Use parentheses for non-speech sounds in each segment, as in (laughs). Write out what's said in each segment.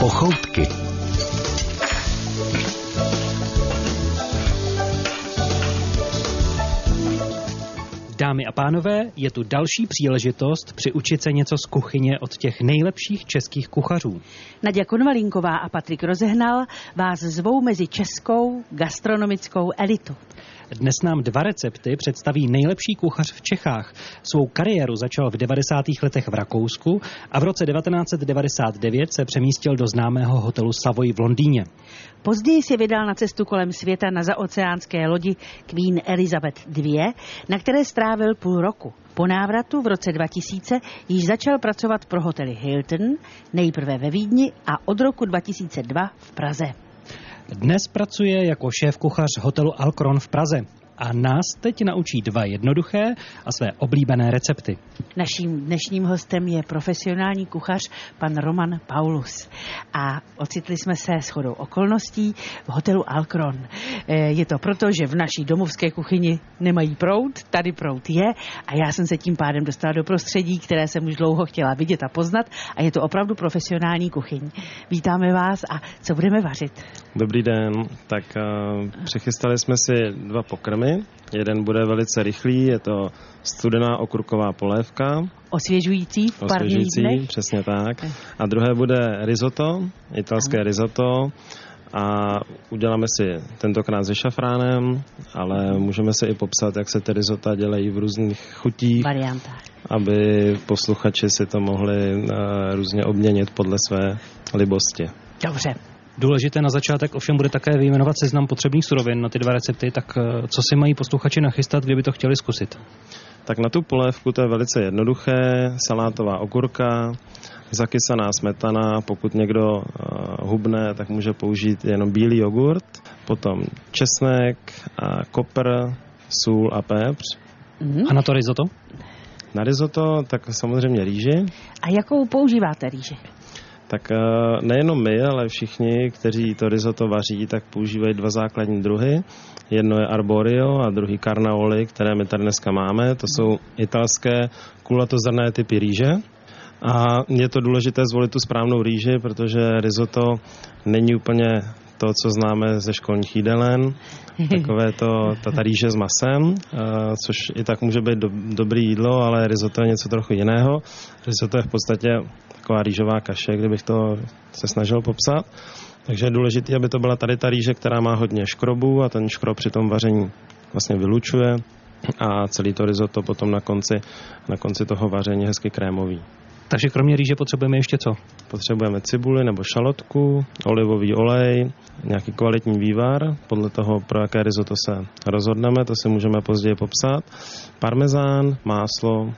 Pochoutky. Dámy a pánové, je tu další příležitost přiučit se něco z kuchyně od těch nejlepších českých kuchařů. Naděja Konvalinková a Patrik Rozehnal vás zvou mezi českou gastronomickou elitu. Dnes nám dva recepty představí nejlepší kuchař v Čechách. Svou kariéru začal v 90. letech v Rakousku a v roce 1999 se přemístil do známého hotelu Savoy v Londýně. Později si vydal na cestu kolem světa na zaoceánské lodi Queen Elizabeth II, na které strávil půl roku. Po návratu v roce 2000 již začal pracovat pro hotely Hilton, nejprve ve Vídni a od roku 2002 v Praze. Dnes pracuje jako šéf kuchař hotelu Alcron v Praze a nás teď naučí dva jednoduché a své oblíbené recepty. Naším dnešním hostem je profesionální kuchař pan Roman Paulus. A ocitli jsme se shodou okolností v hotelu Alcron. E, je to proto, že v naší domovské kuchyni nemají prout, tady prout je a já jsem se tím pádem dostala do prostředí, které jsem už dlouho chtěla vidět a poznat a je to opravdu profesionální kuchyň. Vítáme vás a co budeme vařit? Dobrý den, tak uh, přechystali jsme si dva pokrmy. Jeden bude velice rychlý, je to studená okurková polévka. Osvěžující v Osvěžující, dnech. přesně tak. A druhé bude risotto, italské Aha. risotto. A uděláme si tentokrát se šafránem, ale můžeme si i popsat, jak se ty risota dělají v různých chutích. Variantách. Aby posluchači si to mohli uh, různě obměnit podle své libosti. Dobře, Důležité na začátek ovšem bude také vyjmenovat seznam potřebných surovin na ty dva recepty, tak co si mají posluchači nachystat, kdyby to chtěli zkusit? Tak na tu polévku to je velice jednoduché, salátová okurka, zakysaná smetana, pokud někdo uh, hubne, tak může použít jenom bílý jogurt, potom česnek, a kopr, sůl a pepř. Mm-hmm. A na to risotto? Na risotto tak samozřejmě rýži. A jakou používáte rýži? Tak nejenom my, ale všichni, kteří to risotto vaří, tak používají dva základní druhy. Jedno je arborio a druhý carnaoli, které my tady dneska máme. To jsou italské kulatozrné typy rýže. A je to důležité zvolit tu správnou rýži, protože risotto není úplně to, co známe ze školních jídelen, (laughs) takové to, ta, ta rýže s masem, uh, což i tak může být do, dobrý jídlo, ale risotto je něco trochu jiného. Risotto je v podstatě taková rýžová kaše, kdybych to se snažil popsat. Takže je důležité, aby to byla tady ta rýže, která má hodně škrobu a ten škrob při tom vaření vlastně vylučuje a celý to risotto potom na konci, na konci toho vaření hezky krémový. Takže kromě rýže potřebujeme ještě co? Potřebujeme cibuli nebo šalotku, olivový olej, nějaký kvalitní vývar, podle toho, pro jaké risotto se rozhodneme, to si můžeme později popsat, parmezán, máslo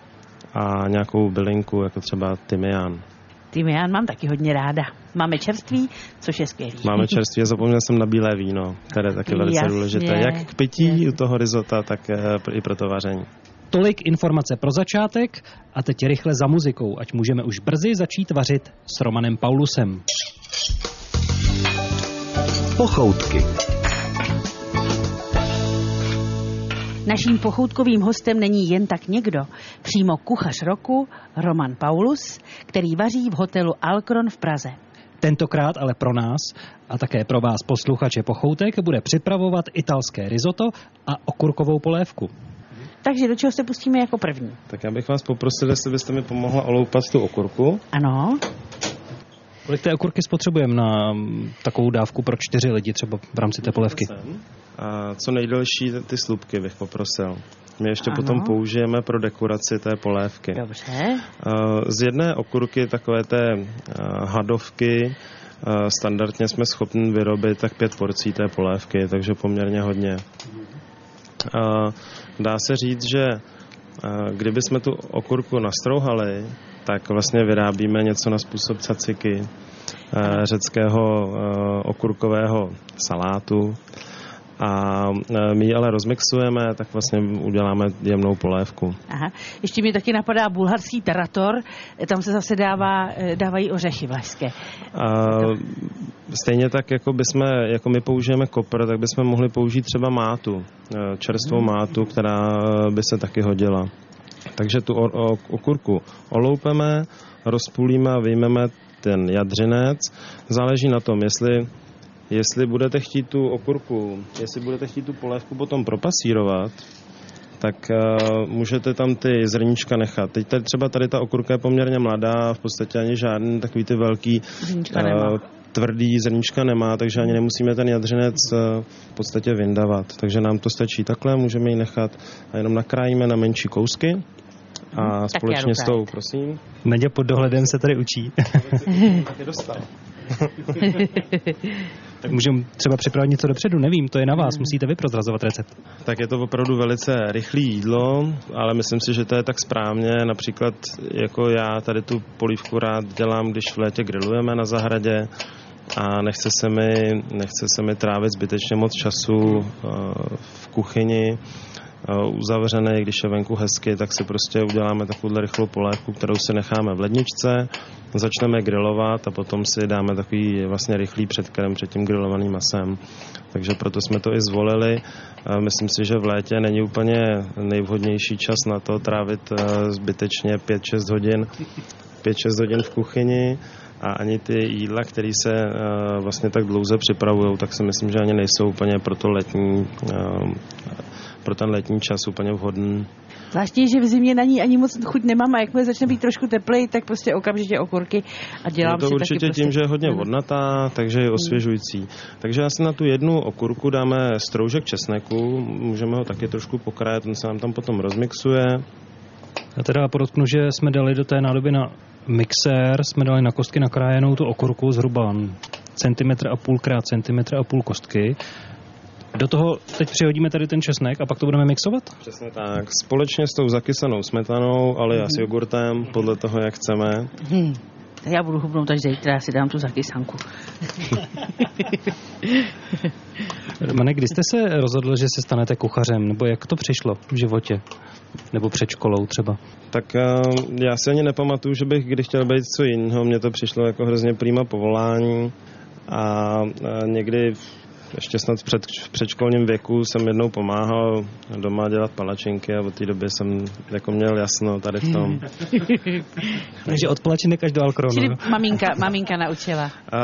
a nějakou bylinku, jako třeba tymián. Tymián mám taky hodně ráda. Máme čerství, což je skvělý. Máme čerství a zapomněl jsem na bílé víno, které je taky velice Jasně. důležité. Jak k pití Jasně. u toho risota, tak i pro to vaření. Tolik informace pro začátek a teď rychle za muzikou, ať můžeme už brzy začít vařit s Romanem Paulusem. Pochoutky. Naším pochoutkovým hostem není jen tak někdo, přímo kuchař roku Roman Paulus, který vaří v hotelu Alcron v Praze. Tentokrát ale pro nás a také pro vás posluchače pochoutek bude připravovat italské risotto a okurkovou polévku. Takže do čeho se pustíme jako první? Tak já bych vás poprosil, jestli byste mi pomohla oloupat tu okurku. Ano. Kolik té okurky spotřebujeme na takovou dávku pro čtyři lidi třeba v rámci té polévky? A co nejdelší ty slupky bych poprosil. My ještě ano. potom použijeme pro dekoraci té polévky. Dobře. Z jedné okurky takové té hadovky standardně jsme schopni vyrobit tak pět porcí té polévky, takže poměrně hodně. Dá se říct, že kdyby jsme tu okurku nastrouhali, tak vlastně vyrábíme něco na způsob caciky, řeckého okurkového salátu. A my ji ale rozmixujeme, tak vlastně uděláme jemnou polévku. Aha. Ještě mi taky napadá bulharský tarator, tam se zase dává, dávají ořechy vlašské. A stejně tak, jako, bychom, jako my použijeme kopr, tak bychom mohli použít třeba mátu, čerstvou hmm. mátu, která by se taky hodila. Takže tu okurku oloupeme, rozpůlíme a vyjmeme ten jadřinec. Záleží na tom, jestli jestli budete chtít tu okurku, jestli budete chtít tu polévku potom propasírovat, tak uh, můžete tam ty zrníčka nechat. Teď tady třeba tady ta okurka je poměrně mladá, v podstatě ani žádný takový ty velký uh, tvrdý zrníčka nemá, takže ani nemusíme ten jadřinec uh, v podstatě vyndavat. Takže nám to stačí takhle, můžeme ji nechat a jenom nakrájíme na menší kousky a tak společně s tou, prosím. Nadě pod dohledem se tady učí. (laughs) tak je dostal. (laughs) tak můžeme třeba připravit něco dopředu, nevím, to je na vás, musíte vy prozrazovat recept. Tak je to opravdu velice rychlé jídlo, ale myslím si, že to je tak správně. Například jako já tady tu polívku rád dělám, když v létě grillujeme na zahradě, a nechce se mi, nechce se mi trávit zbytečně moc času uh, v kuchyni uzavřený, když je venku hezky, tak si prostě uděláme takovou rychlou polévku, kterou si necháme v ledničce, začneme grilovat a potom si dáme takový vlastně rychlý předkrem před tím grilovaným masem. Takže proto jsme to i zvolili. Myslím si, že v létě není úplně nejvhodnější čas na to trávit zbytečně 5-6 hodin 5-6 hodin v kuchyni a ani ty jídla, které se vlastně tak dlouze připravují, tak si myslím, že ani nejsou úplně pro to letní pro ten letní čas úplně vhodný. Zvláště, že v zimě na ní ani moc chuť nemám a jakmile začne být trošku teplej, tak prostě okamžitě okurky a dělám je to si určitě taky tím, prostě... že je hodně vodnatá, takže je osvěžující. Takže asi na tu jednu okurku dáme stroužek česneku, můžeme ho taky trošku pokrájet, ten se nám tam potom rozmixuje. Já teda podotknu, že jsme dali do té nádoby na mixér, jsme dali na kostky nakrájenou tu okurku zhruba centimetr a půl krát centimetr a půl kostky do toho teď přihodíme tady ten česnek a pak to budeme mixovat? Přesně tak. Společně s tou zakysanou smetanou, ale mm-hmm. s jogurtem, podle toho, jak chceme. Hmm. Já budu hubnout až zítra, já si dám tu zakysanku. (laughs) Romane, kdy jste se rozhodl, že se stanete kuchařem? Nebo jak to přišlo v životě? Nebo před školou třeba? Tak uh, já si ani nepamatuju, že bych kdy chtěl být co jiného. Mně to přišlo jako hrozně prýma povolání. A uh, někdy ještě snad před, v předškolním věku jsem jednou pomáhal doma dělat palačinky a od té doby jsem jako měl jasno tady v tom. (laughs) Takže od palačinek až do alkronu. Čili maminka, maminka naučila. A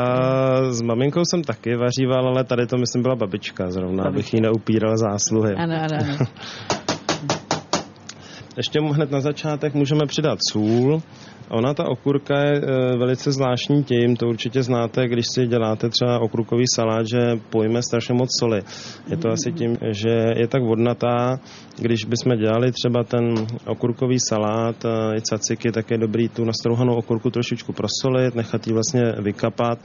s maminkou jsem taky vaříval, ale tady to myslím byla babička zrovna, babička. abych jí neupíral zásluhy. Ano, ano, ano. (laughs) Ještě mu hned na začátek můžeme přidat sůl. Ona, ta okurka je e, velice zvláštní tím, to určitě znáte, když si děláte třeba okurkový salát, že pojme strašně moc soli. Je to asi tím, že je tak vodnatá, když bychom dělali třeba ten okurkový salát e, i caciky, tak je dobrý tu nastrouhanou okurku trošičku prosolit, nechat ji vlastně vykapat.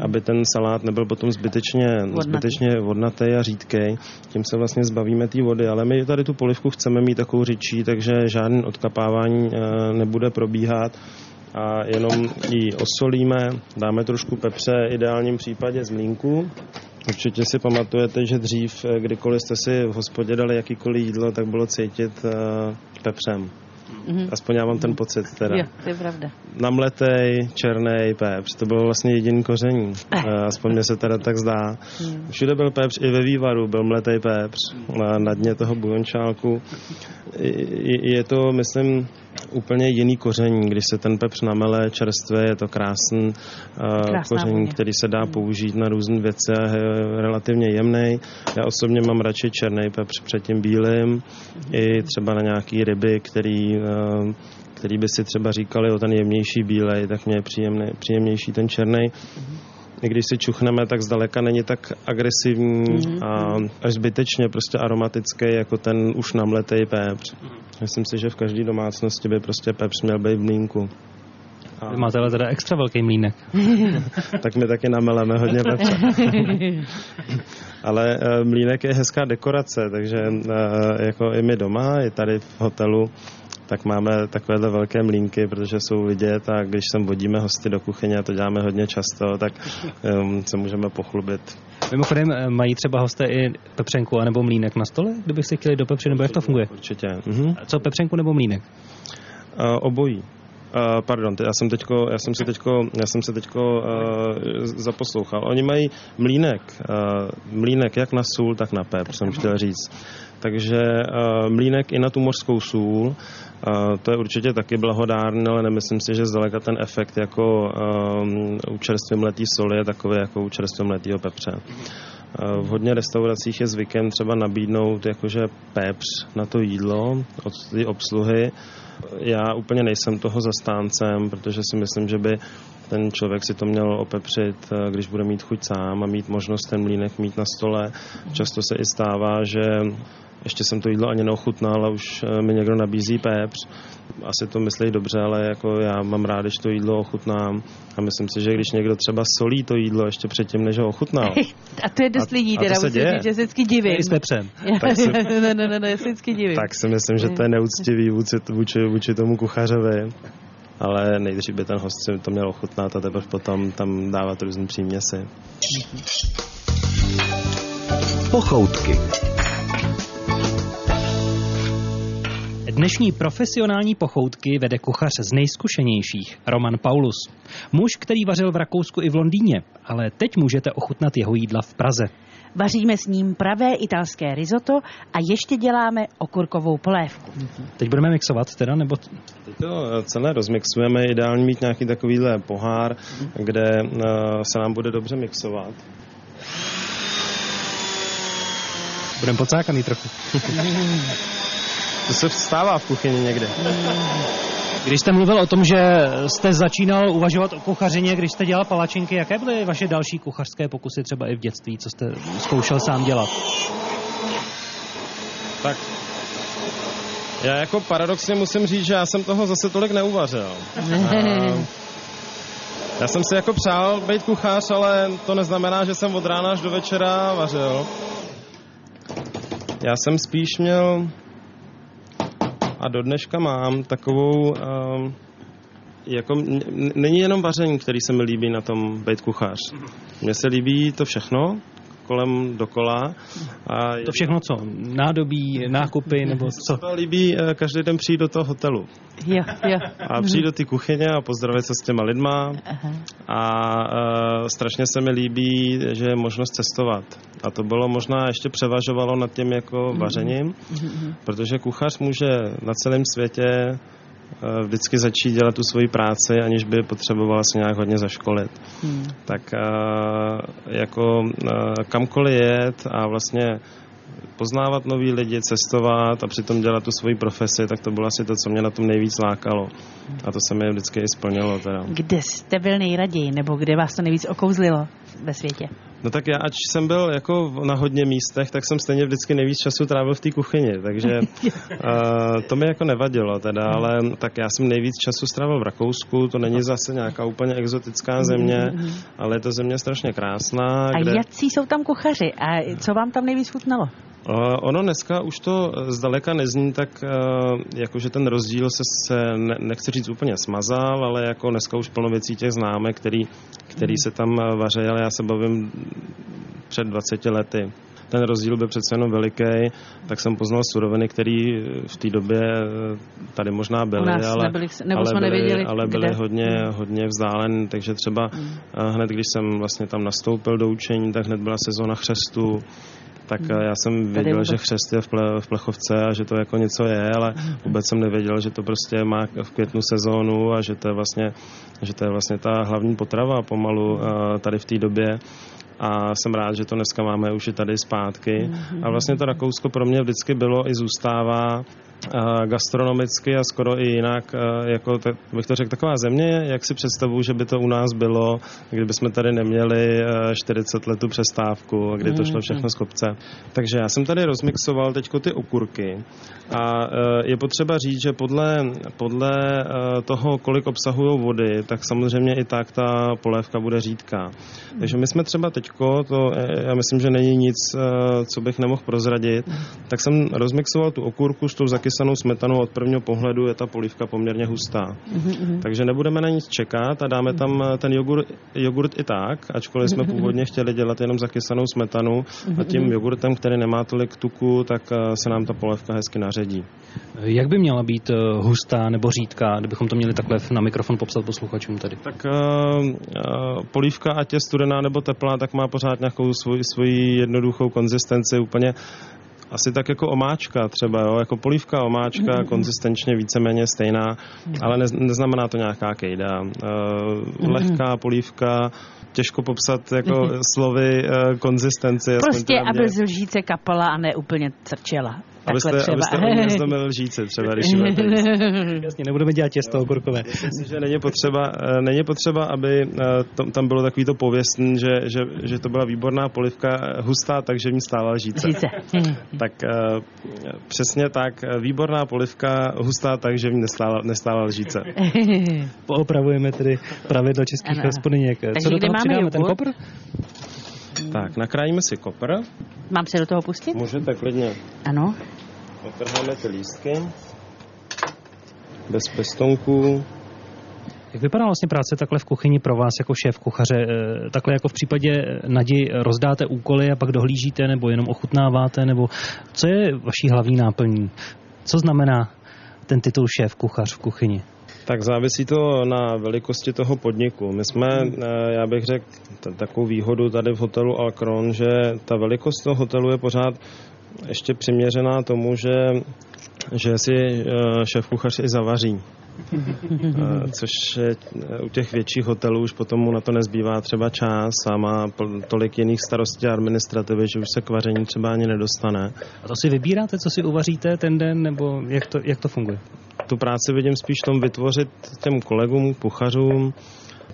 Aby ten salát nebyl potom zbytečně vodnatý, zbytečně vodnatý a řídký. Tím se vlastně zbavíme té vody, ale my tady tu polivku chceme mít takovou řidčí, takže žádný odkapávání eh, nebude probíhat a jenom ji osolíme, dáme trošku pepře, ideálním případě z mlínku. Určitě si pamatujete, že dřív, eh, kdykoliv jste si v hospodě dali jakýkoliv jídlo, tak bylo cítit uh, pepřem. Mm-hmm. Aspoň já mám ten pocit teda. Jo, to je pravda. Namletej, černý pepř, to bylo vlastně jediný koření. Eh. Aspoň mě se teda tak zdá. Mm. Všude byl pepř, i ve vývaru byl mletej pepř na, na dně toho bujončálku. Je to, myslím, úplně jiný koření. Když se ten pepř namele čerstvě, je to krásný uh, koření, vůně. který se dá hmm. použít na různé věci a je relativně jemný. Já osobně mám radši černý pepř před tím bílým, i třeba na nějaký ryby, který uh, který by si třeba říkali o ten jemnější bílej, tak mě je příjemný, příjemnější ten černý. Mm-hmm i když si čuchneme, tak zdaleka není tak agresivní mm-hmm. a až zbytečně prostě aromatický jako ten už namletý pepř. Mm-hmm. Myslím si, že v každé domácnosti by prostě pepř měl být v mlínku. A... Vy máte ale teda extra velký mlínek. (laughs) tak my taky nameleme hodně pepře. (laughs) ale uh, mlínek je hezká dekorace, takže uh, jako i my doma, i tady v hotelu tak máme takovéhle velké mlínky, protože jsou vidět a když sem vodíme hosty do kuchyně a to děláme hodně často, tak um, se můžeme pochlubit. Mimochodem, eh, mají třeba hosté i pepřenku anebo mlínek na stole, kdyby si chtěli do pepři, nebo jak to funguje? Určitě. Mhm. Co pepřenku nebo mlínek? Uh, obojí. Uh, pardon, já jsem, teďko, já jsem se teďko, já jsem se teďko uh, zaposlouchal. Oni mají mlínek, uh, mlínek jak na sůl, tak na pep, jsem chtěl říct. Takže uh, mlínek i na tu mořskou sůl, to je určitě taky blahodárné, ale nemyslím si, že zdaleka ten efekt jako um, u čerstvě mletý soli je takový jako u čerstvě mletýho pepře. V hodně restauracích je zvykem třeba nabídnout jakože pepř na to jídlo od té obsluhy. Já úplně nejsem toho zastáncem, protože si myslím, že by ten člověk si to měl opepřit, když bude mít chuť sám a mít možnost ten mlínek mít na stole. Často se i stává, že ještě jsem to jídlo ani neochutnal a už eh, mi někdo nabízí pepř. Asi to myslí dobře, ale jako já mám rád, když to jídlo ochutnám a myslím si, že když někdo třeba solí to jídlo ještě předtím, než ho ochutnal. (laughs) a to je dost lidí, teda musím říct, že se vždycky divím. s pepřem. (laughs) tak si, ne, ne, ne, ne, vždycky divím. Tak si myslím, že to je neúctivý vůči, vůči, vůči tomu kuchařovi ale nejdřív by ten host si to měl ochutnat a teprve potom tam dávat různý příměsi. Pochoutky. Dnešní profesionální pochoutky vede kuchař z nejzkušenějších, Roman Paulus. Muž, který vařil v Rakousku i v Londýně, ale teď můžete ochutnat jeho jídla v Praze. Vaříme s ním pravé italské risotto a ještě děláme okurkovou polévku. Teď budeme mixovat teda, nebo... Teď to celé rozmixujeme, ideálně mít nějaký takovýhle pohár, kde eh, se nám bude dobře mixovat. Budeme pocákaný trochu. (laughs) To se stává v kuchyni někde. Když jste mluvil o tom, že jste začínal uvažovat o kuchařině, když jste dělal palačinky, jaké byly vaše další kuchařské pokusy třeba i v dětství, co jste zkoušel sám dělat? Tak já jako paradoxně musím říct, že já jsem toho zase tolik neuvařil. (laughs) já jsem si jako přál být kuchař, ale to neznamená, že jsem od rána až do večera vařil. Já jsem spíš měl a do dneška mám takovou, uh, jako, není jenom vaření, který se mi líbí na tom být kuchař. Mně se líbí to všechno, kolem dokola. A to všechno co? Nádobí, nákupy nebo (laughs) co? to líbí eh, každý den přijít do toho hotelu. Jo, jo. A přijít do té kuchyně a pozdravit se s těma lidma. Aha. A uh, strašně se mi líbí, že je možnost cestovat. A to bylo možná ještě převažovalo nad tím jako mm-hmm. vařením, mm-hmm. protože kuchař může na celém světě vždycky začít dělat tu svoji práci, aniž by potřebovala se nějak hodně zaškolit. Hmm. Tak eh, jako eh, kamkoliv jet a vlastně poznávat nový lidi, cestovat a přitom dělat tu svoji profesi, tak to bylo asi to, co mě na tom nejvíc lákalo. A to se mi vždycky i splnilo. Teda. Kde jste byl nejraději, nebo kde vás to nejvíc okouzlilo ve světě? No tak já, ač jsem byl jako na hodně místech, tak jsem stejně vždycky nejvíc času trávil v té kuchyni, takže uh, (laughs) to mi jako nevadilo teda, ale tak já jsem nejvíc času strávil v Rakousku, to není zase nějaká úplně exotická hmm, země, hmm, ale je to země strašně krásná. A kde... jaký jsou tam kuchaři a co vám tam nejvíc chutnalo? Uh, ono dneska už to zdaleka nezní tak, uh, jako že ten rozdíl se, se ne, nechci říct úplně smazal, ale jako dneska už plno věcí těch známe, který, který se tam vaří, ale já se bavím před 20 lety ten rozdíl byl přece jenom veliký, tak jsem poznal suroviny, které v té době tady možná byly, ale, nebyli, nebo ale, jsme byly, nevěděli, ale byly kde? hodně, hmm. hodně vzdálen, takže třeba hmm. hned, když jsem vlastně tam nastoupil do učení, tak hned byla sezóna chřestu, tak hmm. já jsem věděl, že chřest je v, ple, v Plechovce a že to jako něco je, ale vůbec jsem nevěděl, že to prostě má v květnu sezónu a že to je vlastně, že to je vlastně ta hlavní potrava pomalu tady v té době a jsem rád, že to dneska máme už i tady zpátky. A vlastně to Rakousko pro mě vždycky bylo i zůstává gastronomicky a skoro i jinak, jako tak, bych to řekl, taková země, jak si představuju, že by to u nás bylo, kdyby jsme tady neměli 40 letu přestávku, kdy to šlo všechno z kopce. Takže já jsem tady rozmixoval teďko ty okurky a je potřeba říct, že podle, podle toho, kolik obsahují vody, tak samozřejmě i tak ta polévka bude řídká. Takže my jsme třeba teďko, to já myslím, že není nic, co bych nemohl prozradit, tak jsem rozmixoval tu okurku s tou zakysanou smetanu od prvního pohledu je ta polívka poměrně hustá. Mm-hmm. Takže nebudeme na nic čekat a dáme tam eh, ten jogurt, jogurt i tak, ačkoliv jsme původně chtěli dělat jenom zakysanou smetanu a tím jogurtem, který nemá tolik tuku, tak eh, se nám ta polévka hezky naředí. Jak by měla být hustá nebo řídká, kdybychom to měli takhle na mikrofon popsat posluchačům tady? Tak uh, uh, polívka, ať je studená nebo teplá, tak má pořád nějakou svoji, svoji jednoduchou konzistenci, úplně asi tak jako omáčka třeba, jo? jako polívka, omáčka, mm-hmm. konzistenčně víceméně stejná, mm-hmm. ale ne, neznamená to nějaká kejda. Uh, mm-hmm. Lehká polívka, těžko popsat jako mm-hmm. slovy uh, konzistenci. Prostě, aby z lžíce kapala a ne úplně crčela. Abyste, třeba. abyste (laughs) nezdomil lžíce třeba, když Jasně, nebudeme dělat těsto okurkové. (laughs) Myslím si, že není potřeba, eh, není potřeba aby eh, tam bylo takový to pověstný, že, že, že to byla výborná polivka, hustá, takže v ní stála lžíce. Lžíce. (laughs) tak eh, přesně tak, výborná polivka, hustá, takže v ní nestála, nestála lžíce. Poopravujeme tedy pravidlo českých hospodyněk. Co do toho přidáme, ten kopr? Tak, nakrájíme si kopr. Mám se do toho pustit? Můžete klidně. Ano. Otrháme ty lístky. Bez pestonků. Jak vypadá vlastně práce takhle v kuchyni pro vás jako šéf kuchaře? Eh, takhle jako v případě Nadi rozdáte úkoly a pak dohlížíte nebo jenom ochutnáváte? Nebo co je vaší hlavní náplní? Co znamená ten titul šéf kuchař v kuchyni? Tak závisí to na velikosti toho podniku. My jsme, eh, já bych řekl, takovou výhodu tady v hotelu Alcron, že ta velikost toho hotelu je pořád ještě přiměřená tomu, že, že si eh, šéf kuchař i zavaří. Eh, což je u těch větších hotelů už potom mu na to nezbývá třeba čas a má tolik jiných starostí a administrativy, že už se k vaření třeba ani nedostane. A to si vybíráte, co si uvaříte ten den, nebo jak to, jak to funguje? Tu práci vidím spíš tom vytvořit těm kolegům, kuchařům,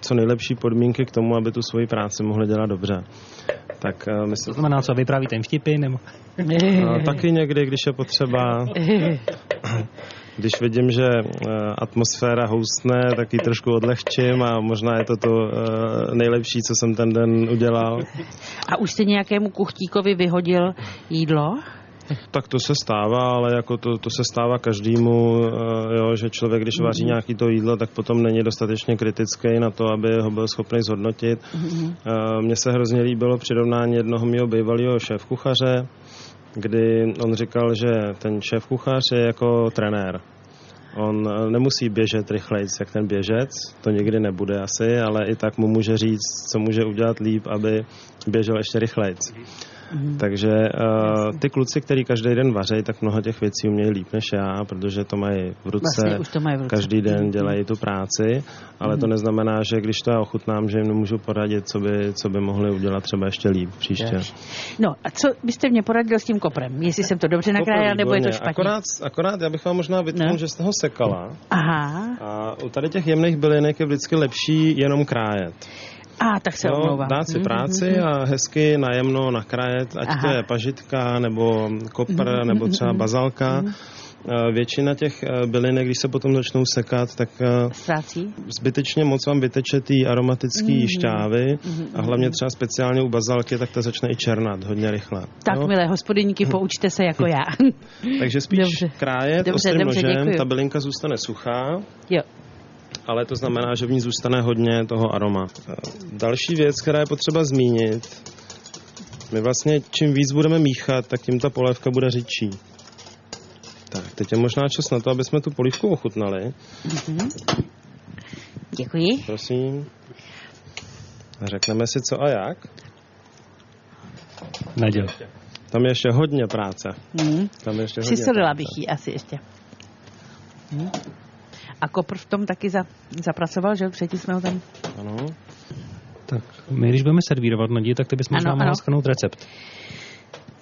co nejlepší podmínky k tomu, aby tu svoji práci mohli dělat dobře. Tak uh, myslím... To znamená, co vyprávíte jim vtipy? Nebo... Uh, taky někdy, když je potřeba. Když vidím, že uh, atmosféra houstne, tak ji trošku odlehčím a možná je to to uh, nejlepší, co jsem ten den udělal. A už jste nějakému kuchtíkovi vyhodil jídlo? Tak to se stává, ale jako to, to se stává každému, eh, jo, že člověk, když vaří mm-hmm. nějaký to jídlo, tak potom není dostatečně kritický na to, aby ho byl schopný zhodnotit. Mm-hmm. Mně se hrozně líbilo přirovnání jednoho mého bývalého šéf-kuchaře, kdy on říkal, že ten šéf-kuchař je jako trenér. On eh, nemusí běžet rychleji, jak ten běžec, to nikdy nebude asi, ale i tak mu může říct, co může udělat líp, aby běžel ještě rychleji. Mm. Takže uh, ty kluci, který každý den vaří, tak mnoho těch věcí umějí líp než já, protože to mají v ruce, vlastně už to mají v ruce. každý den dělají tu práci, ale mm. to mhm. neznamená, že když to já ochutnám, že jim nemůžu poradit, co by, co by mohli udělat třeba ještě líp příště. No a co byste mě poradil s tím koprem? Jestli jsem to dobře nakrájel, nebo je to špatně? Akorát, akorát já bych vám možná vytknul, no. že jste ho sekala. Aha. A u tady těch jemných bylinek je vždycky lepší jenom krájet. A, tak se no, Dát si práci mm-hmm. a hezky najemno nakrájet, ať Aha. to je pažitka, nebo kopr, mm-hmm. nebo třeba bazalka. Mm-hmm. Většina těch eh, bylinek, když se potom začnou sekat, tak eh, Ztrácí? zbytečně moc vám vyteče ty aromatické mm-hmm. šťávy mm-hmm. a hlavně třeba speciálně u bazalky, tak ta začne i černat hodně rychle. Tak, no? milé hospodyníky, poučte se jako já. (laughs) Takže spíš dobře. krájet dobře, ostrým dobře, nožem, ta bylinka zůstane suchá. Jo ale to znamená, že v ní zůstane hodně toho aroma. Další věc, která je potřeba zmínit, my vlastně čím víc budeme míchat, tak tím ta polévka bude řidčí. Tak, teď je možná čas na to, aby jsme tu polívku ochutnali. Mm-hmm. Děkuji. Prosím. Řekneme si co a jak. Naděl. Tam je ještě hodně práce. Mm. Tam je ještě hodně Přisolila bych ji asi ještě. Mm. A Kopr v tom taky za, zapracoval, že předtím jsme ho tam... Ano. Tak my, když budeme servírovat naději, tak ty bys možná mohla schrnout recept.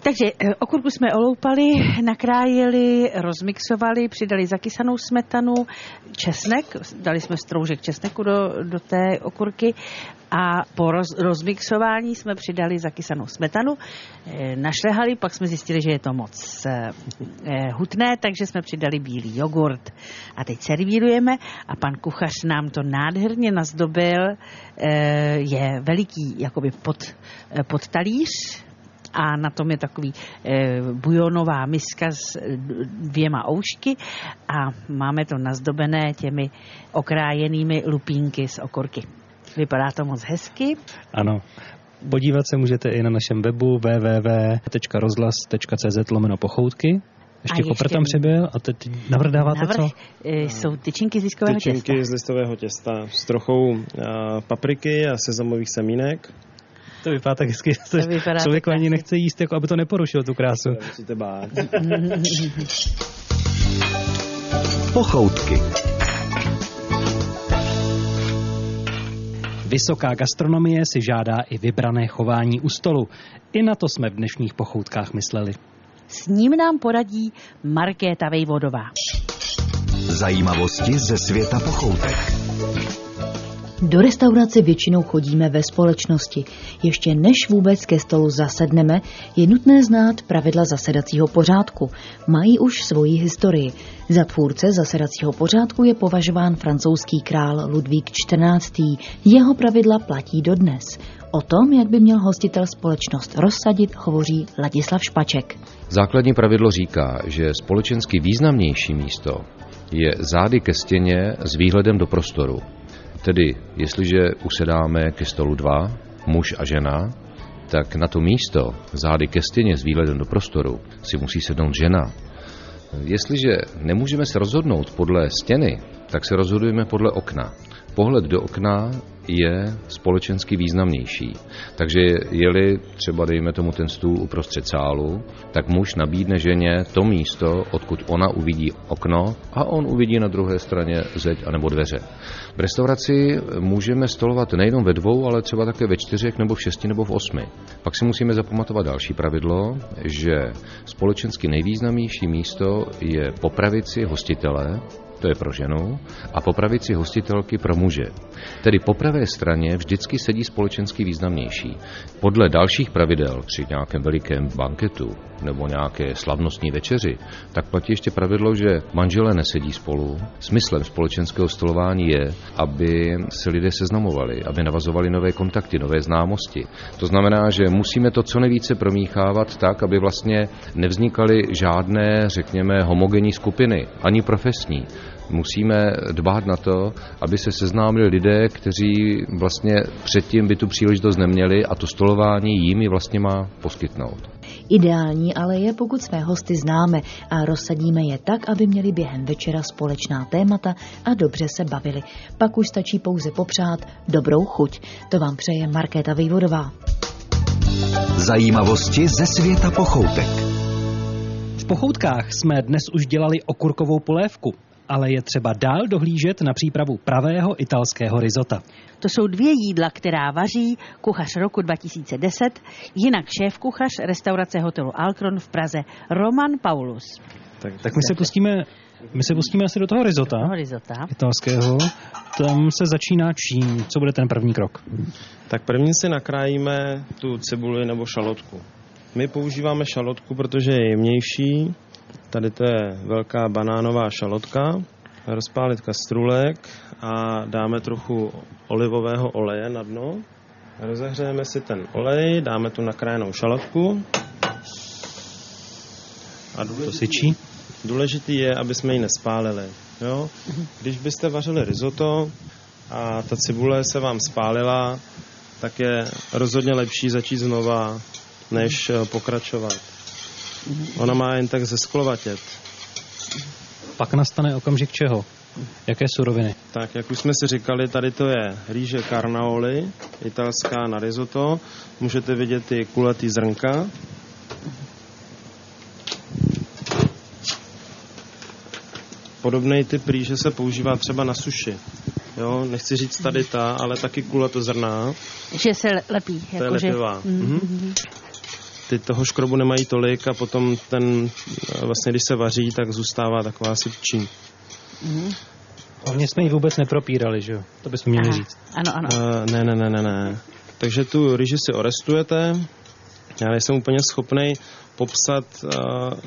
Takže eh, okurku jsme oloupali, nakrájeli, rozmixovali, přidali zakysanou smetanu, česnek, dali jsme stroužek česneku do, do té okurky a po roz, rozmixování jsme přidali zakysanou smetanu, e, našlehali, pak jsme zjistili, že je to moc e, hutné, takže jsme přidali bílý jogurt. A teď servírujeme a pan kuchař nám to nádherně nazdobil. Je veliký jakoby pod, pod talíř, a na tom je takový e, bujonová miska s e, dvěma oušky a máme to nazdobené těmi okrájenými lupínky z okurky. Vypadá to moc hezky. Ano. Podívat se můžete i na našem webu www.rozhlas.cz lomeno pochoutky. Ještě kopr tam přibyl a teď navrdáváte Navrch, co? E, jsou tyčinky z listového tyčinky těsta. z listového těsta s trochou uh, papriky a sezamových semínek. To vypadá tak hezky, to vypadá člověk ani nechce jíst, jako aby to neporušilo tu krásu. Musíte bát. (laughs) Pochoutky. Vysoká gastronomie si žádá i vybrané chování u stolu. I na to jsme v dnešních pochoutkách mysleli. S ním nám poradí Markéta Vejvodová. Zajímavosti ze světa pochoutek. Do restaurace většinou chodíme ve společnosti. Ještě než vůbec ke stolu zasedneme, je nutné znát pravidla zasedacího pořádku. Mají už svoji historii. Za tvůrce zasedacího pořádku je považován francouzský král Ludvík XIV. Jeho pravidla platí dodnes. O tom, jak by měl hostitel společnost rozsadit, hovoří Ladislav Špaček. Základní pravidlo říká, že společensky významnější místo je zády ke stěně s výhledem do prostoru. Tedy, jestliže usedáme ke stolu dva, muž a žena, tak na to místo zády ke stěně s výhledem do prostoru si musí sednout žena. Jestliže nemůžeme se rozhodnout podle stěny, tak se rozhodujeme podle okna. Pohled do okna je společensky významnější. Takže je-li třeba, dejme tomu, ten stůl uprostřed sálu, tak muž nabídne ženě to místo, odkud ona uvidí okno a on uvidí na druhé straně zeď anebo dveře. V restauraci můžeme stolovat nejenom ve dvou, ale třeba také ve čtyřech nebo v šesti nebo v osmi. Pak si musíme zapamatovat další pravidlo, že společensky nejvýznamnější místo je po pravici hostitele, to je pro ženu, a po pravici hostitelky pro muže. Tedy po pravé straně vždycky sedí společensky významnější. Podle dalších pravidel při nějakém velikém banketu nebo nějaké slavnostní večeři, tak platí ještě pravidlo, že manželé nesedí spolu. Smyslem společenského stolování je, aby se lidé seznamovali, aby navazovali nové kontakty, nové známosti. To znamená, že musíme to co nejvíce promíchávat tak, aby vlastně nevznikaly žádné, řekněme, homogenní skupiny, ani profesní musíme dbát na to, aby se seznámili lidé, kteří vlastně předtím by tu příležitost neměli a to stolování jim vlastně má poskytnout. Ideální ale je, pokud své hosty známe a rozsadíme je tak, aby měli během večera společná témata a dobře se bavili. Pak už stačí pouze popřát dobrou chuť. To vám přeje Markéta Vejvodová. Zajímavosti ze světa pochoutek. V pochoutkách jsme dnes už dělali okurkovou polévku ale je třeba dál dohlížet na přípravu pravého italského risota. To jsou dvě jídla, která vaří kuchař roku 2010, jinak šéf kuchař restaurace hotelu Alkron v Praze Roman Paulus. Tak, tak my se pustíme my se pustíme asi do toho risota, toho risota italského. Tam se začíná čím? Co bude ten první krok? Tak první si nakrájíme tu cibuli nebo šalotku. My používáme šalotku, protože je jemnější, Tady to je velká banánová šalotka. Rozpálit kastrulek a dáme trochu olivového oleje na dno. Rozehřejeme si ten olej, dáme tu nakrájenou šalotku. A důležitý, to syčí? Důležitý je, aby jsme ji nespálili. Jo? Když byste vařili risotto a ta cibule se vám spálila, tak je rozhodně lepší začít znova, než pokračovat. Ona má jen tak zesklovatět. Pak nastane okamžik čeho? Jaké suroviny? Tak, jak už jsme si říkali, tady to je rýže carnaoli, italská na risotto. Můžete vidět ty kulatý zrnka. Podobný typ rýže se používá třeba na suši. Jo, nechci říct tady ta, ale taky kulatozrná. Že se lepí. To jako je lepivá. Že... Mm-hmm ty toho škrobu nemají tolik a potom ten, vlastně když se vaří, tak zůstává taková sypčí. Mm-hmm. Hlavně jsme ji vůbec nepropírali, že jo? To bychom měli Aha. říct. Ano, ano. Uh, ne, ne, ne, ne, ne. Takže tu ryži si orestujete. Já nejsem úplně schopný popsat, uh,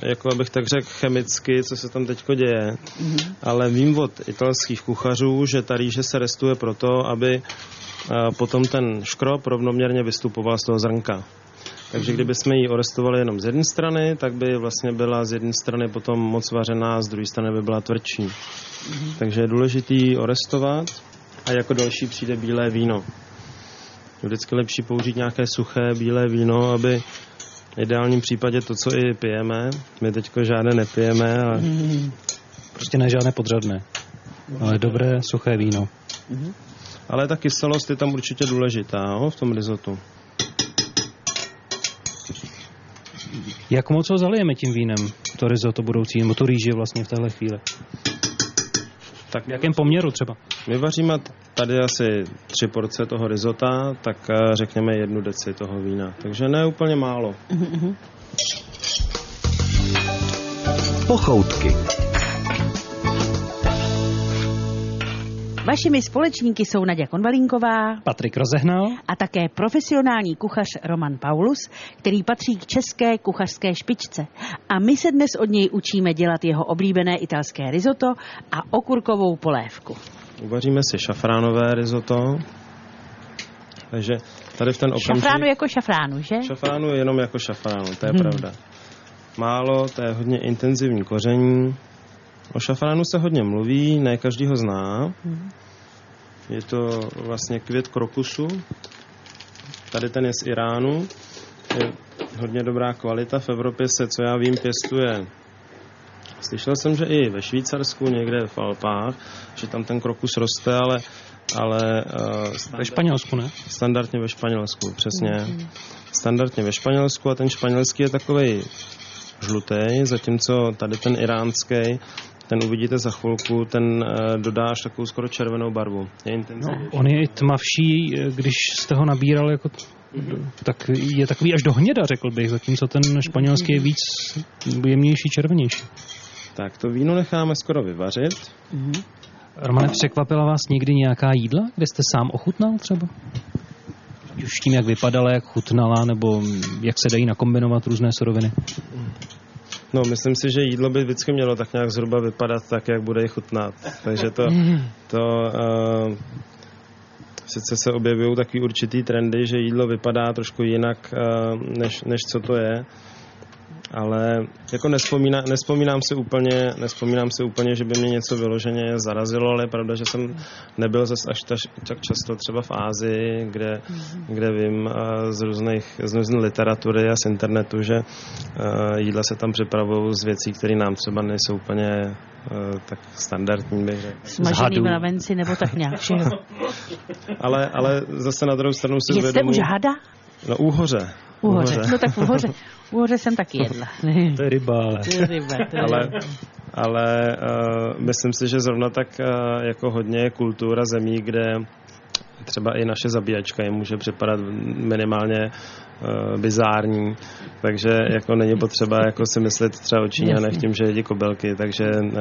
jako abych tak řekl chemicky, co se tam teďko děje. Mm-hmm. Ale vím od italských kuchařů, že ta rýže se restuje proto, aby uh, potom ten škrob rovnoměrně vystupoval z toho zrnka. Takže kdyby jsme ji orestovali jenom z jedné strany, tak by vlastně byla z jedné strany potom moc vařená, z druhé strany by byla tvrdší. Takže je důležitý orestovat a jako další přijde bílé víno. Je vždycky lepší použít nějaké suché bílé víno, aby v ideálním případě to, co i pijeme, my teďko žádné nepijeme, ale Prostě ne žádné podřadné, ale dobré suché víno. Ale ta kyselost je tam určitě důležitá jo, v tom rizotu. Jak moc ho zalijeme tím vínem, to risotto budoucí, nebo tu rýži vlastně v téhle chvíli? Tak V jakém poměru třeba? my vaříme tady asi tři porce toho risota, tak eh, řekněme jednu deci toho vína. Takže ne úplně málo. Pochoutky. Vašimi společníky jsou Naděja Konvalínková Patrik rozehnal. a také profesionální kuchař Roman Paulus, který patří k české kuchařské špičce. A my se dnes od něj učíme dělat jeho oblíbené italské risotto a okurkovou polévku. Uvaříme si šafránové risotto. Takže tady v ten okamžik... Šafránu jako šafránu, že? Šafránu je jenom jako šafránu, to je pravda. Málo, to je hodně intenzivní koření. O šafránu se hodně mluví, ne každý ho zná. Je to vlastně květ krokusu. Tady ten je z Iránu. Je hodně dobrá kvalita. V Evropě se, co já vím, pěstuje. Slyšel jsem, že i ve Švýcarsku, někde v Alpách, že tam ten krokus roste, ale, ale uh, Ve Španělsku, ne? Standardně ve Španělsku, přesně. Standardně ve Španělsku a ten španělský je takový žlutý, zatímco tady ten iránský, ten uvidíte za chvilku, ten eh, dodá až takovou skoro červenou barvu. Je intenzivní. On je i tmavší, eh, když jste ho nabíral jako tak je takový až do hněda, řekl bych, zatímco ten španělský je víc jemnější, červenější. Tak to víno necháme skoro vyvařit. Romane, překvapila vás někdy nějaká jídla, kde jste sám ochutnal třeba? Už tím, jak vypadala, jak chutnala, nebo jak se dají nakombinovat různé suroviny. No, myslím si, že jídlo by vždycky mělo tak nějak zhruba vypadat tak, jak bude i chutnat. Takže to, (laughs) to uh, sice se objevují takový určitý trendy, že jídlo vypadá trošku jinak, uh, než, než co to je. Ale jako nespomíná, nespomínám si úplně, nespomínám si úplně, že by mě něco vyloženě zarazilo, ale je pravda, že jsem nebyl zase až taž, tak často třeba v Ázii, kde, kde vím eh, z různých, z různé literatury a z internetu, že eh, jídla se tam připravují z věcí, které nám třeba nejsou úplně eh, tak standardní, bych řekl. Smažený hadů. mravenci nebo tak nějak, že jo? (laughs) Ale, ale zase na druhou stranu si Jste zvědomuji... už hada? No úhoře. Uhoře. No tak (laughs) uhoře. Jsem taky jedla. (laughs) To je ryba, ale... To je ryba, to je ale, ale uh, myslím si, že zrovna tak uh, jako hodně je kultura zemí, kde třeba i naše zabíjačka jim může připadat minimálně uh, bizární, takže jako není potřeba jako si myslet třeba o Číňanech tím, že jedí kobelky, takže uh,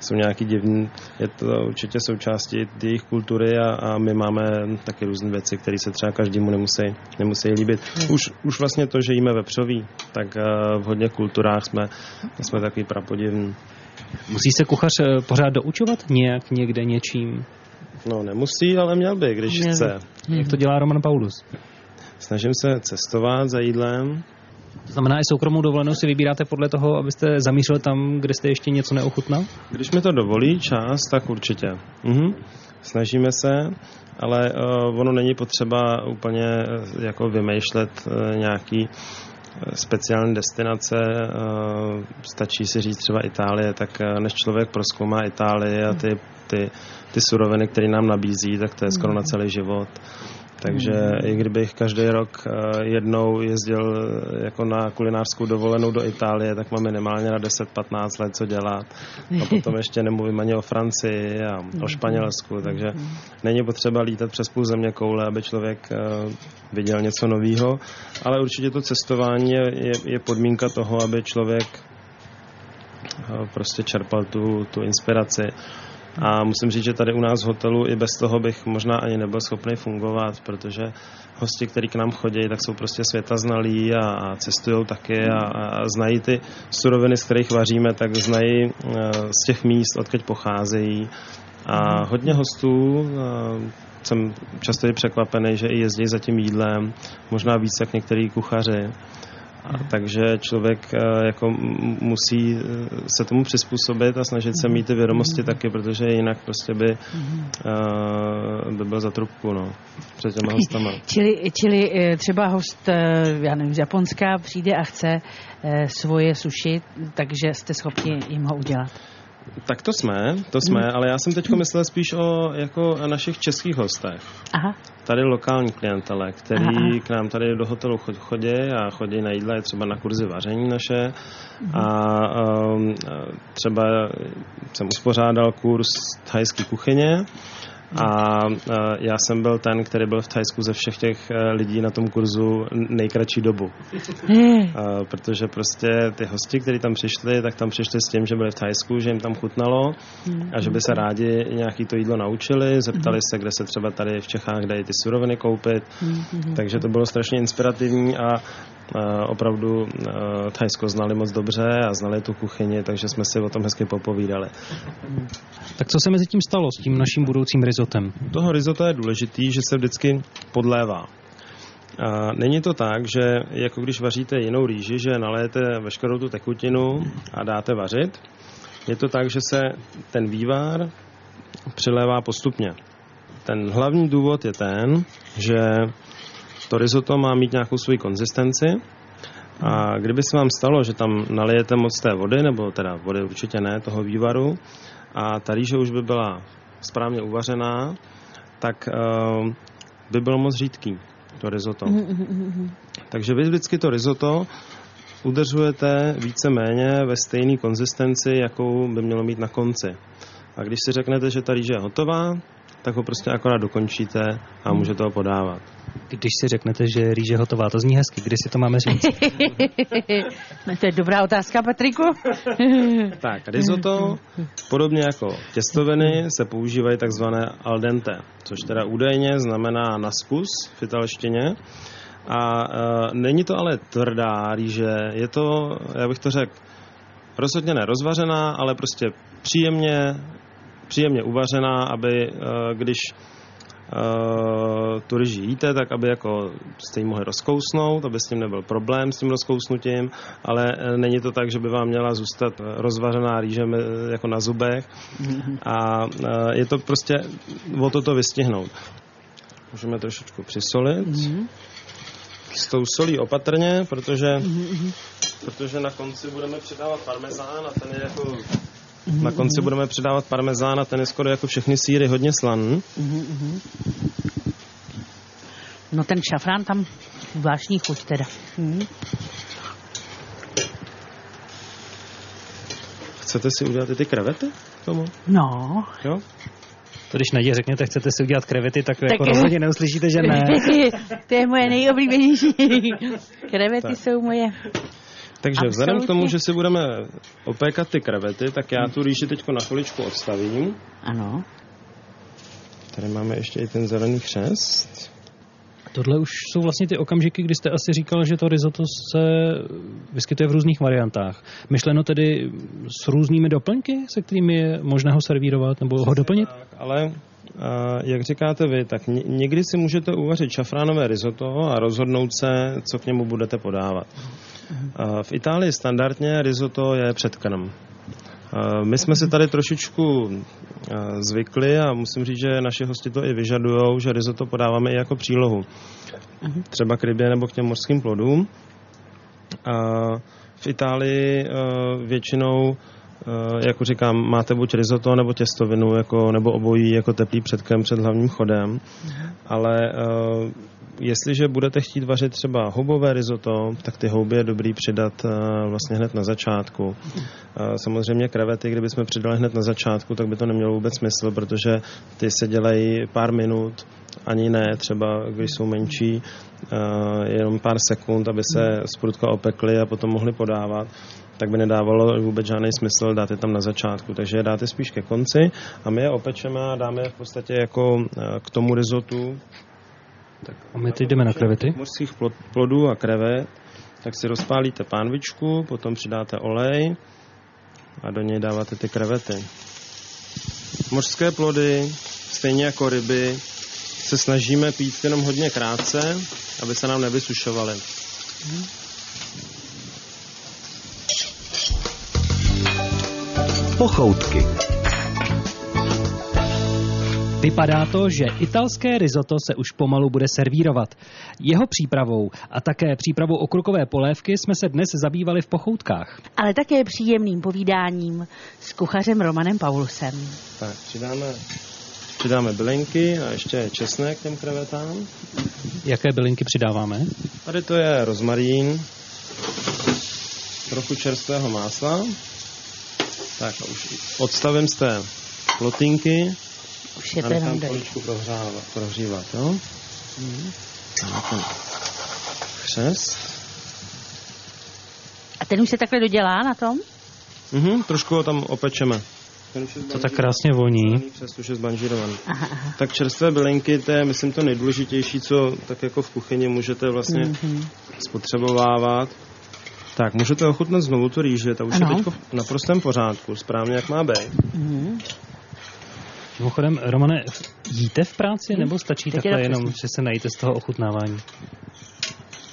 jsou nějaký divní, je to určitě součástí jejich kultury a, a my máme taky různé věci, které se třeba každému nemusí, nemusí líbit. Už, už vlastně to, že jíme vepřový, tak uh, v hodně kulturách jsme, jsme takový prapodivní. Musí se kuchař pořád doučovat nějak, někde, něčím? No nemusí, ale měl by, když Měl chce. Jak to dělá Roman Paulus? Snažím se cestovat za jídlem. To znamená, i soukromou dovolenou si vybíráte podle toho, abyste zamířili tam, kde jste ještě něco neochutnal? Když mi to dovolí čas, tak určitě. Mhm. Snažíme se, ale uh, ono není potřeba úplně uh, jako vymýšlet uh, nějaký speciální destinace. Stačí si říct třeba Itálie, tak než člověk proskoumá Itálii a ty, ty, ty suroviny, které nám nabízí, tak to je skoro na celý život. Takže i kdybych každý rok eh, jednou jezdil eh, jako na kulinářskou dovolenou do Itálie, tak mám minimálně na 10-15 let co dělat. A potom ještě nemluvím ani o Francii a o Španělsku, takže není potřeba lítat přes půl země koule, aby člověk eh, viděl něco nového. Ale určitě to cestování je, je, je podmínka toho, aby člověk prostě čerpal tu, tu inspiraci. A musím říct, že tady u nás v hotelu i bez toho bych možná ani nebyl schopný fungovat, protože hosti, kteří k nám chodí, tak jsou prostě světa znalí a, cestují taky a, a znají ty suroviny, z kterých vaříme, tak znají eh, z těch míst, odkud pocházejí. A hodně hostů eh, jsem často i překvapený, že i jezdí za tím jídlem, možná víc jak některý kuchaři. A takže člověk eh, jako musí eh, se tomu přizpůsobit a snažit se mít ty vědomosti taky, protože jinak prostě by, eh, by byl za trubku no, před těma hostama. Čili, čili třeba host, já nevím, z Japonska přijde a chce svoje suši, takže jste schopni jim ho udělat. Tak to jsme, to jsme, hmm. ale já jsem teď myslel spíš o jako našich českých hostech. Aha. Tady lokální klientele, který Aha. k nám tady do hotelu chodí a chodí na jídla, třeba na kurzy vaření naše. Hmm. A um, třeba jsem uspořádal kurz thajské kuchyně a já jsem byl ten, který byl v Thajsku ze všech těch e, lidí na tom kurzu nejkratší dobu. Hmm. Protože prostě ty hosti, kteří tam přišli, tak tam přišli s tím, že byli v Thajsku, že jim tam chutnalo a že by se rádi nějaký to jídlo naučili, zeptali se, kde se třeba tady v Čechách dají ty suroviny koupit. Takže to bylo strašně inspirativní a opravdu Thajsko znali moc dobře a znali tu kuchyni, takže jsme si o tom hezky popovídali. Tak co se mezi tím stalo s tím naším budoucím rizotem? Toho rizota je důležitý, že se vždycky podlévá. A není to tak, že jako když vaříte jinou rýži, že naléjete veškerou tu tekutinu a dáte vařit. Je to tak, že se ten vývar přilévá postupně. Ten hlavní důvod je ten, že to risotto má mít nějakou svoji konzistenci a kdyby se vám stalo, že tam nalijete moc té vody, nebo teda vody určitě ne, toho vývaru, a ta rýže už by byla správně uvařená, tak uh, by bylo moc řídký to risotto. Mm-hmm. Takže vy vždycky to risotto udržujete více-méně ve stejné konzistenci, jakou by mělo mít na konci. A když si řeknete, že ta rýže je hotová, tak ho prostě akorát dokončíte a můžete ho podávat. Když si řeknete, že rýže hotová, to zní hezky. Kdy si to máme říct? (laughs) to je dobrá otázka, Patriku. (laughs) tak, risotto, podobně jako těstoviny, se používají takzvané al dente, což teda údajně znamená na zkus v italštině. A e, není to ale tvrdá rýže, je to, já bych to řekl, rozhodně nerozvařená, ale prostě příjemně příjemně uvařená, aby eh, když uh, tu ryži jíte, tak aby jako jste ji mohli rozkousnout, aby s tím nebyl problém s tím rozkousnutím, ale eh, není to tak, že by vám měla zůstat rozvařená rýže jako na zubech a uh, je to prostě o toto vystihnout. Můžeme trošičku přisolit. Mm-hmm. S tou solí opatrně, protože, mm-hmm. protože na konci budeme přidávat parmezán a ten je jako na konci budeme přidávat parmezán a ten je skoro jako všechny síry hodně slaný. No ten šafrán tam zvláštní chuť teda. Chcete si udělat i ty krevety tomu? No. Jo? To když Nadě řekněte, chcete si udělat krevety, tak, tak jako rozhodně neuslyšíte, že ne. (laughs) to je moje nejoblíbenější. (laughs) krevety tak. jsou moje. Takže Absolutně. vzhledem k tomu, že si budeme opékat ty krevety, tak já tu rýži teď na chviličku odstavím. Ano. Tady máme ještě i ten zelený chřest. Tohle už jsou vlastně ty okamžiky, kdy jste asi říkal, že to risotto se vyskytuje v různých variantách. Myšleno tedy s různými doplňky, se kterými je možné ho servírovat nebo ho doplnit? Tak, ale a jak říkáte vy, tak někdy si můžete uvařit šafránové risotto a rozhodnout se, co k němu budete podávat. V Itálii standardně risotto je předkrm. My jsme si tady trošičku zvykli a musím říct, že naši hosti to i vyžadují, že risotto podáváme i jako přílohu. Třeba k rybě nebo k těm mořským plodům. V Itálii většinou jako říkám, máte buď risotto nebo těstovinu, jako, nebo obojí jako teplý předkrm před hlavním chodem, ale jestliže budete chtít vařit třeba houbové risotto, tak ty houby je dobrý přidat eh, vlastně hned na začátku. Eh, samozřejmě krevety, kdybychom přidali hned na začátku, tak by to nemělo vůbec smysl, protože ty se dělají pár minut, ani ne, třeba když jsou menší, eh, jenom pár sekund, aby se sprutka opekly a potom mohli podávat tak by nedávalo vůbec žádný smysl dát je tam na začátku. Takže je dáte spíš ke konci a my je opečeme a dáme je v podstatě jako k tomu rizotu tak a my teď jdeme na krevety. Mořských plodů a krevet, tak si rozpálíte pánvičku, potom přidáte olej a do něj dáváte ty krevety. Mořské plody, stejně jako ryby, se snažíme pít jenom hodně krátce, aby se nám nevysušovaly. Pochoutky. Vypadá to, že italské risotto se už pomalu bude servírovat. Jeho přípravou a také přípravou okrukové polévky jsme se dnes zabývali v pochoutkách. Ale také příjemným povídáním s kuchařem Romanem Paulusem. Tak, přidáme, přidáme bylinky a ještě česnek k těm krevetám. Jaké bylinky přidáváme? Tady to je rozmarín, trochu čerstvého másla. Tak a už odstavím z té plotinky Už je to jenom nechám dojít. chviličku prohřívat, prohřívat jo? A ten křest. A ten už se takhle dodělá na tom? Mhm, trošku ho tam opečeme. To tak krásně voní. Už je zbanžírovaný. Aha, aha. Tak čerstvé bylinky, to je, myslím, to nejdůležitější, co tak jako v kuchyni můžete vlastně Mhm. spotřebovávat. Tak, můžete ochutnat znovu tu rýži, ta už Ano. je teď v naprostém pořádku, správně jak má být. Mhm. Mimochodem, Romane, jíte v práci nebo stačí Teď je takhle to jenom, že se najíte z toho ochutnávání?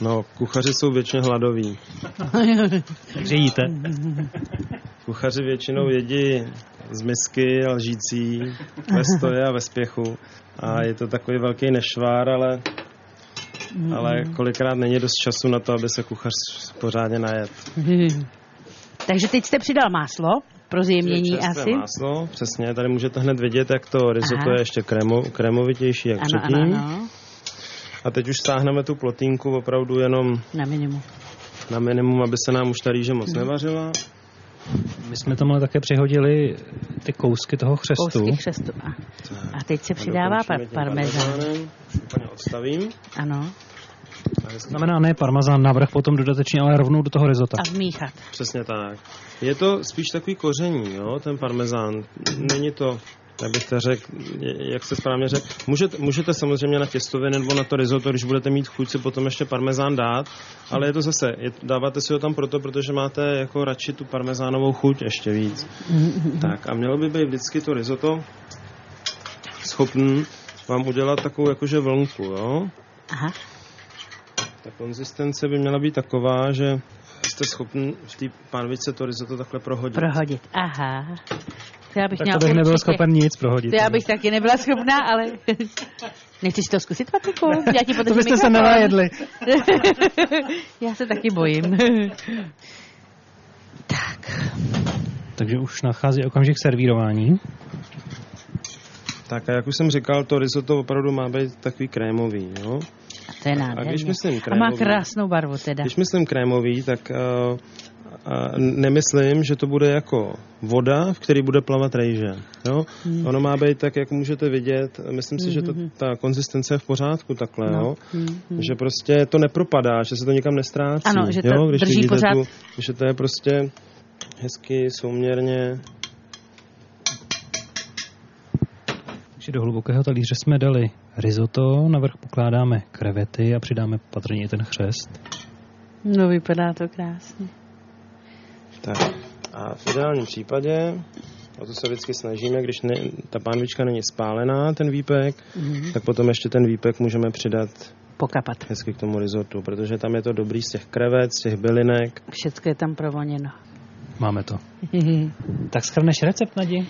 No, kuchaři jsou většině hladoví. (laughs) Takže jíte. Kuchaři většinou jedí z misky, lžící, ve stoje a ve spěchu. A je to takový velký nešvár, ale, ale kolikrát není dost času na to, aby se kuchař pořádně najet. (laughs) Takže teď jste přidal máslo pro zjemnění Čerstvé asi. máslo, přesně, tady můžete hned vidět, jak to risotto Aha. je ještě krémo, krémovitější jak Ano, předtím. ano, ano. A teď už stáhneme tu plotínku opravdu jenom Na minimum. na minimum, aby se nám už ta rýže moc nevařila. My jsme tomu také přihodili ty kousky toho křestu. Kousky křestu. A, a teď se přidává par- parmezán. úplně odstavím. Ano. Znamená ne parmazán navrch potom dodatečně, ale rovnou do toho risota. A vmíchat. Přesně tak. Je to spíš takový koření, jo, ten parmezán. Není to, jak bych to řekl, jak se správně řekl. Můžete, můžete samozřejmě na těstoviny nebo na to risotto, když budete mít chuť si potom ještě parmezán dát, ale je to zase, je, dáváte si ho tam proto, protože máte jako radši tu parmezánovou chuť ještě víc. Tak a mělo by být vždycky to risotto schopný vám udělat takovou jakože vlnku, jo. Aha. Ta konzistence by měla být taková, že jste schopni v té pánvice to risotto takhle prohodit. Prohodit. Aha. To já bych Tak měla to bych nebyl určitě- schopen nic prohodit. To já bych taky nebyla schopná, ale... (laughs) Nechceš to zkusit, Patriku? Já ti (laughs) to byste se mikrofon. nenajedli. (laughs) já se taky bojím. tak. Takže už nachází okamžik servírování. Tak a jak už jsem říkal, to risotto opravdu má být takový krémový, jo? A to je nádherně. když myslím A má krémový- krásnou barvu teda. Když myslím krémový, tak uh, uh, nemyslím, že to bude jako voda, v který bude plavat rejže. Jo? Hmm. Ono má být tak, jak můžete vidět. Myslím si, že to, ta konzistence je v pořádku takhle, No. jo? Hmm, že prostě to nepropadá, že se to nikam nestrácí. Ano, že to jo? Když drží vidíte pořád- Tu, že to je prostě hezky, souměrně. Takže do hlubokého talíře jsme dali risotto, navrch pokládáme krevety a přidáme patrně i ten chřest. No vypadá to krásně. Tak. A v ideálním případě, o to se vždycky snažíme, když ne, ta pánvička není spálená, ten výpek, Mhm. tak potom ještě ten výpek můžeme přidat Pokapat. hezky k tomu risottu, protože tam je to dobrý z těch krevet, z těch bylinek. Všecko je tam provoněno. Máme to. (laughs) Tak schrneš recept, Nadi?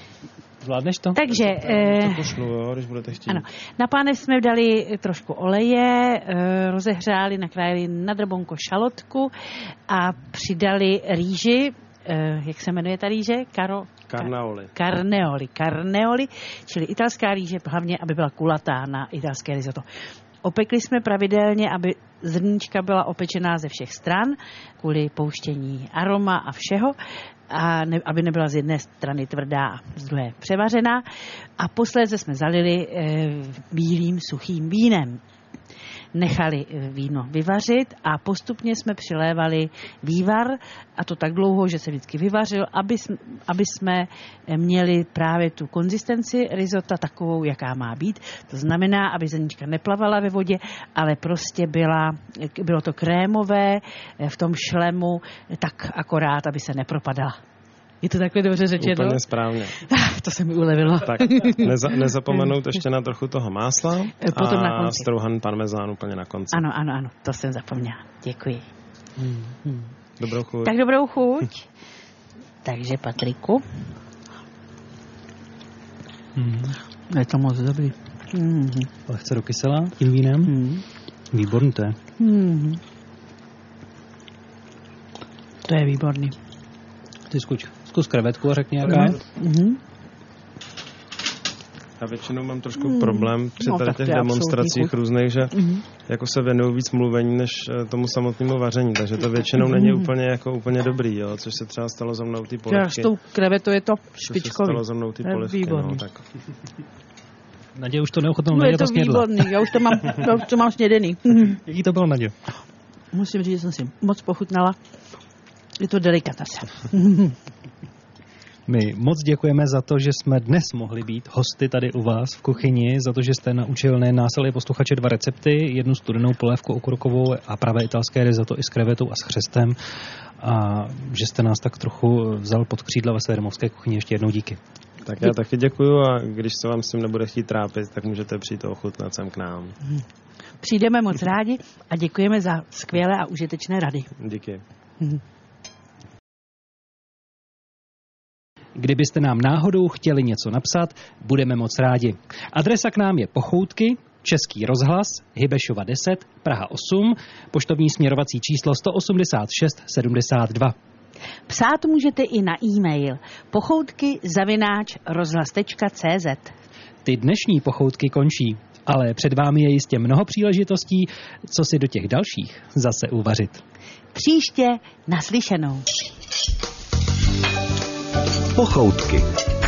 Zvládneš to? Takže... Eh, To pošlu, jo, když budete chtít. Ano. Na pánev jsme dali trošku oleje, eh, rozehřáli, nakrájeli na drbonko šalotku a přidali rýži, eh, jak se jmenuje ta rýže? Karo, Carnaoli. Carneoli. Carneoli, čili italská rýže, hlavně, aby byla kulatá na italské risotto. Opekli jsme pravidelně, aby zrníčka byla opečená ze všech stran, kvůli pouštění aroma a všeho, a ne, aby nebyla z jedné strany tvrdá a z druhé převařená. A posléze jsme zalili e, bílým suchým vínem. Nechali eh, víno vyvařit a postupně jsme přilévali vývar a to tak dlouho, že se vždycky vyvařil, aby, jsme, aby jsme eh, měli právě tu konzistenci risota takovou, jaká má být. To znamená, aby zrnička neplavala ve vodě, ale prostě byla, eh, bylo to krémové v tom šlemu, tak akorát, aby se nepropadala. Je to takhle dobře řečeno? Úplně správně. (laughs) to se mi ulevilo. Tak, neza, nezapomenout ještě na trochu toho másla (laughs) Potom a na konci. strouhan parmezán úplně na konci. Ano, ano, ano, to jsem zapomněla. Děkuji. Dobrou chuť. Tak dobrou chuť. (laughs) Takže Patriku, Hmm. je to moc dobrý. Mm. Lehce do kysela tím vínem. Mm. Výborný to je. Mm. To je výborný. Ty zkuč, zkus krevetku a řekni jaká je. Mm. Já většinou mám trošku problém při No, tady těch demonstracích různých, že Mhm. jako se věnují víc mluvení než eh, tomu samotnému vaření, takže to většinou není úplně jako úplně dobrý, jo, což se třeba stalo za mnou ty polivky. s tou krevetou je to Což se špičkový. stalo za mnou ty polivky, no, tak Nadě už to neochotnou, No je to výborný, já už to mám, (laughs) já už to mám snědený. Jaký to bylo, Nadě? Musím říct, že jsem si moc pochutnala. Je to delikatesa. (laughs) My moc děkujeme za to, že jsme dnes mohli být hosty tady u vás v kuchyni, za to, že jste naučil nejen nás, ale i posluchače dva recepty, jednu studenou polévku okrokovou a pravé italské risotto i s krevetou a s chřestem a že jste nás tak trochu vzal pod křídla ve své domovské kuchyni. Ještě jednou díky. Tak já taky děkuju a když se vám s tím nebude chtít trápit, tak můžete přijít ochutnat sem k nám. Přijdeme moc rádi a děkujeme za skvělé a užitečné rady. Díky. Kdybyste nám náhodou chtěli něco napsat, budeme moc rádi. Adresa k nám je Pochoutky, Český rozhlas, Hybešova 10, Praha 8, poštovní směrovací číslo 186 72. Psát můžete i na e-mail pochoutky zavináč rozhlas.cz. Ty dnešní pochoutky končí, ale před vámi je jistě mnoho příležitostí, co si do těch dalších zase uvařit. Příště naslyšenou. Pochoutky.